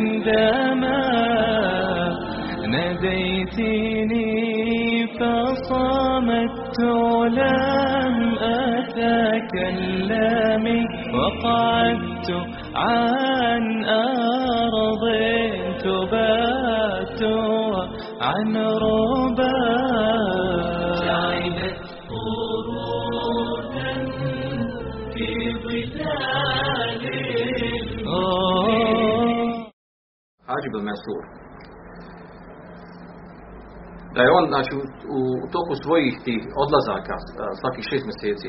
عندما ناديتني فصمت لم أتكلم وقعدت عن أرض تبات عن ربا Hađib al-Mansur. Da je on, znači, u, toku svojih tih odlazaka, svakih šest mjeseci,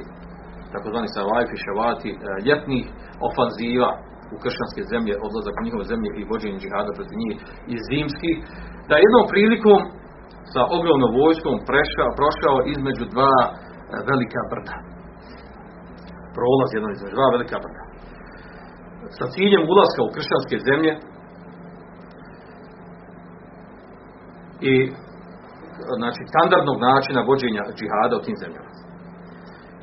takozvani Savajf i Šavati, a, ljetnih ofanziva u kršćanske zemlje, odlazak u njihove zemlje i vođenje džihada protiv njih i zimskih, da je jednom prilikom sa ogromnom vojskom prešao, prošao između dva a, velika brda. Prolaz jedno između dva velika brda. Sa ciljem ulaska u kršćanske zemlje, i znači standardnog načina vođenja džihada u tim zemljama.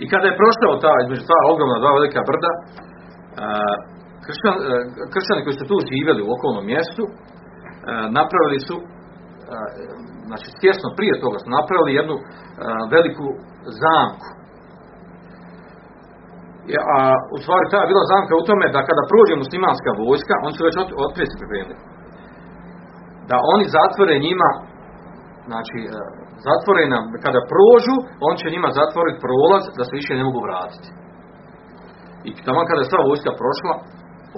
I kada je prošao ta između ta ogromna dva velika brda, a, kršćan, a, kršćani koji su tu živjeli u okolnom mjestu, a, napravili su znači tjesno prije toga su napravili jednu veliku zamku. A u stvari ta je bila zamka u tome da kada prođe muslimanska vojska, oni su već otprije se pripremili da oni zatvore njima znači e, zatvore nam kada prođu on će njima zatvoriti prolaz da se više ne mogu vratiti. I tamo kada je sva vojska prošla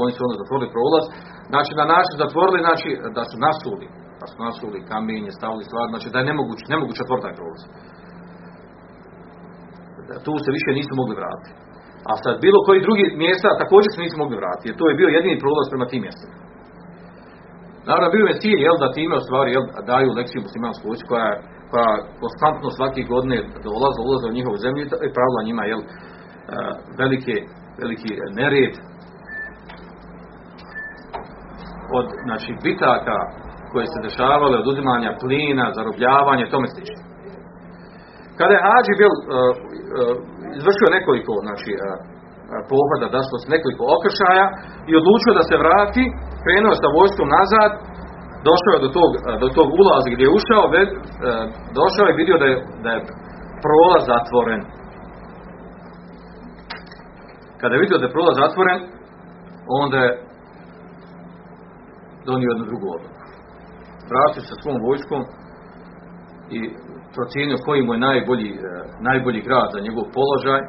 oni su onda zatvorili prolaz. Znači na način zatvorili znači da su nasuli da su nasuli kamenje stavili stvar znači da je nemoguće nemoguće otvoriti prolaz. Da tu se više nisu mogli vratiti. A sad bilo koji drugi mjesta također se nisu mogli vratiti jer to je bio jedini prolaz prema tim mjestima Naravno, bio je cilj, jel, da time u stvari, jel, daju lekciju muslimansku vojsku koja, koja konstantno svake godine dolaze, ulaze u njihovu zemlju i pravila njima, jel, e, velike, veliki nered od, znači, bitaka koje se dešavale, od uzimanja plina, zarobljavanja tome slično. Kada je Hadži bil, uh, uh, izvršio nekoliko, znači, pohoda, da su nekoliko okršaja i odlučio da se vrati, krenuo sa vojskom nazad, došao je do tog, do tog ulaza gdje je ušao, uh, došao je i vidio da je, da je prolaz zatvoren. Kada je vidio da je prolaz zatvoren, onda je donio jednu drugu odluku. Vratio se svom vojskom i procijenio koji mu je najbolji, e, najbolji grad za njegov položaj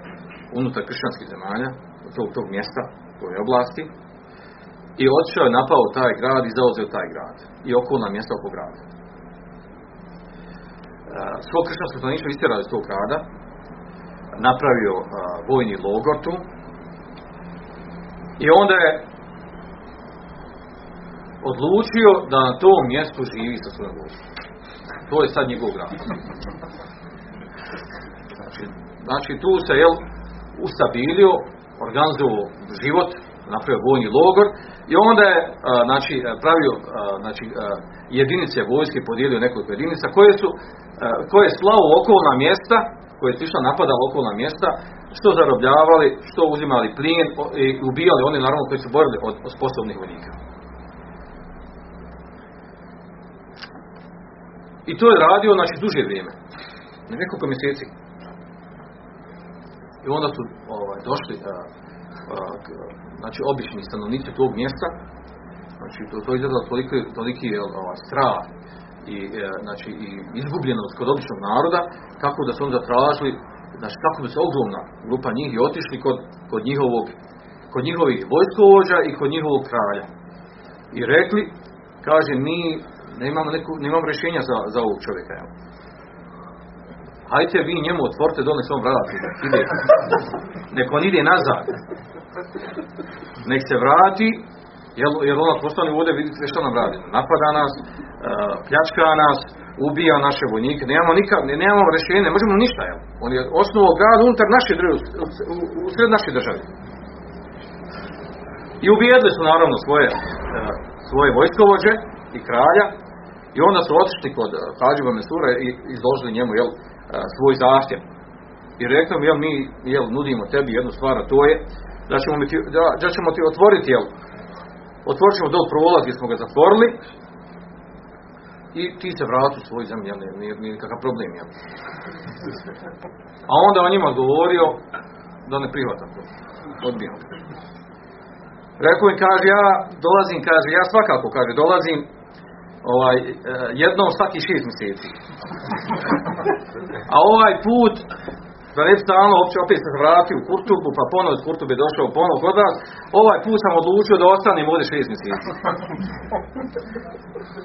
unutar kršćanskih zemalja, tog, tog mjesta, toj oblasti, i otišao je napao taj grad i zauzeo taj grad i okolna mjesta oko grada. E, Svo kršćansko stanovništvo istjerao iz tog grada, napravio a, vojni logor tu i onda je odlučio da na tom mjestu živi sa svojom vojskom. To je sad njegov grad. Znači, znači tu se jel ustabilio, organizovao život, napravio vojni logor i onda je a, znači pravio a, znači jedinice vojske podijelio nekoliko jedinica koje su koje je slao okolna mjesta, koje su išla napadala okolna mjesta, što zarobljavali, što uzimali plin i ubijali oni naravno koji su borili od, od sposobnih vojnika. I to je radio, znači, duže vrijeme. Nekoliko mjeseci. I onda su ovaj, došli, a, a, znači, obični stanovnici tog mjesta, znači, to, to je izgledalo toliki, toliki ovaj, strah i, e, znači, i izgubljenost kod običnog naroda, tako da su onda tražili, znači, kako bi se ogromna grupa njih i otišli kod, kod njihovog, kod njihovih vojskovođa i kod njihovog kralja. I rekli, kaže, mi nemamo, neku, nemamo rješenja za, za ovog čovjeka. Jel? Hajte vi njemu otvorite dole svom vratu. Ide. On ide nazad. Nek se vrati, jer, jer ona postane ovdje, vidite što nam radi. Napada nas, uh, pljačka nas, ubija naše vojnike, nemamo nikak, ne, nemamo rješenje, ne možemo ništa, jel? On je osnovao grad unutar naše države, sred naše države. I ubijedili su naravno svoje, uh, svoje vojskovođe i kralja, i onda su otišli kod Hadžiba Mesura i izložili njemu jel, svoj zahtjev. I rekli mu, jel, mi jel, nudimo tebi jednu stvar, a to je da ćemo, ti, da, da ćemo ti otvoriti, jel, otvorit ćemo dol prolaz gdje smo ga zatvorili i ti se vrati u svoju zemlju, jel, nije, nije nikakav problem, jel. A onda on njima govorio da ne prihvatam to. Odbijam. Rekao im, kaže, ja dolazim, kaže, ja svakako, kaže, dolazim ovaj, jednom svaki šest mjeseci. A ovaj put, da ne stalno opće opet se vratio u Kurtubu, pa ponovo iz Kurtube došao ponovo kod vas, ovaj put sam odlučio da ostanem ovdje šest mjeseci.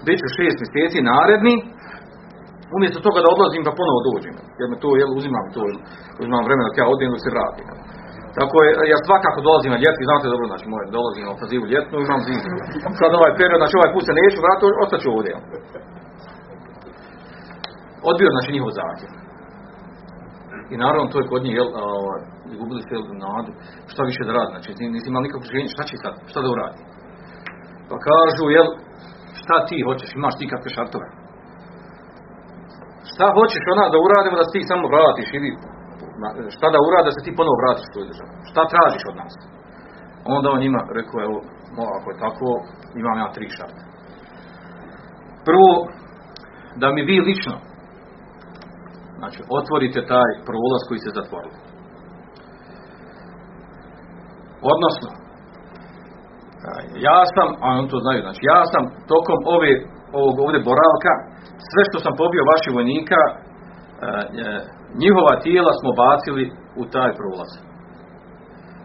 Biću šest mjeseci naredni, umjesto toga da odlazim pa ponovo dođem. Jer me to, jel, uzimam to, uzimam vremena ja odijem dok se vratim. Tako je, ja svakako dolazim na ljetni, znate dobro, znači moj dolazim na ofazivu ljetnu, imam zimu. Sad ovaj period, znači ovaj put se neću vratiti, ostaću ovdje. Odbio znači njihov zahtjev. I naravno to je kod njih, jel, gubili se jel, nadu, šta više da radi, znači nisi imali nikakvo željenje, šta će sad, šta da uradi. Pa kažu, jel, šta ti hoćeš, imaš ti kakve šartove. Šta hoćeš ona da uradimo da se ti samo vratiš ili šta da urade da se ti ponovo vratiš u svoju državu? Šta tražiš od nas? Onda on njima rekao, evo, no, ako je tako, imam ja tri šarte. Prvo, da mi vi lično, znači, otvorite taj prolaz koji se zatvorili. Odnosno, ja sam, a on to znaju, znači, ja sam tokom ove, ovog ovdje boravka, sve što sam pobio vaših vojnika, njihova tijela smo bacili u taj prolaz.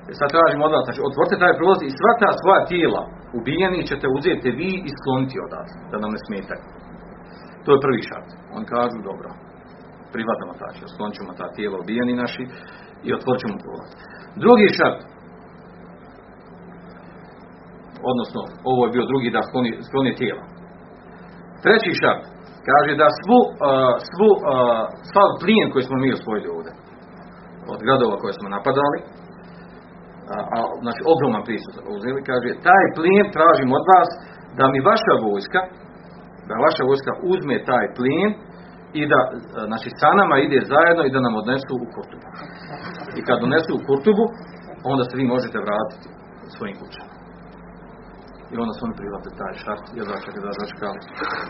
E sad tražimo od znači otvorite taj prolaz i sva ta svoja tijela ubijeni ćete uzeti vi i skloniti odatle, da nam ne smetaju. To je prvi šart. On kažu, dobro, prihvatamo ta će, sklonit ćemo ta tijela ubijeni naši i otvorit ćemo prolaz. Drugi šart, odnosno, ovo je bio drugi da skloni, skloni tijela. Treći šart, kaže da svu, uh, svu uh, sav plijen koji smo mi osvojili ovdje od gradova koje smo napadali a, znači ogroman smo uzeli kaže taj plijen tražim od vas da mi vaša vojska da vaša vojska uzme taj plijen i da znači sa nama ide zajedno i da nam odnesu u Kurtubu. I kad donesu u Kurtubu onda se vi možete vratiti svojim kućama i onda su oni prihvatili taj šart, jedva čekali da dočekali.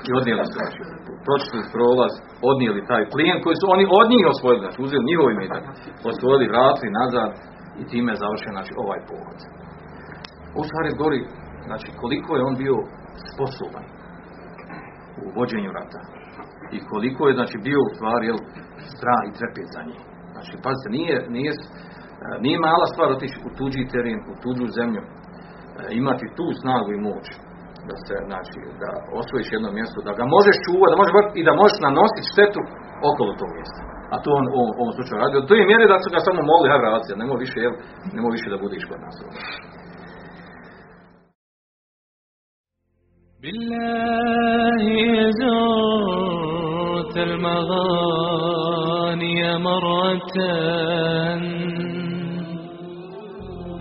I odnijeli su, znači, pročili prolaz, odnijeli taj plijen koji su oni od njih osvojili, znači uzeli njihovi metak, osvojili, vratili nazad i time je završen, znači, ovaj pohod. U stvari gori, znači, koliko je on bio sposoban u vođenju rata i koliko je, znači, bio u stvari, jel, strah i trepet za njih. Znači, pazite, nije, nije, nije mala stvar otići u tuđi teren, u tuđu zemlju, imati tu snagu i moć da se znači da osvojiš jedno mjesto da ga možeš čuvati da možeš i da možeš nanositi štetu okolo tog mjesta a to on u ovom slučaju radio to je mjere da su ga samo mogli ha vratiti nemo više jel nemo više da budiš kod nas بالله زرت المغاني مرة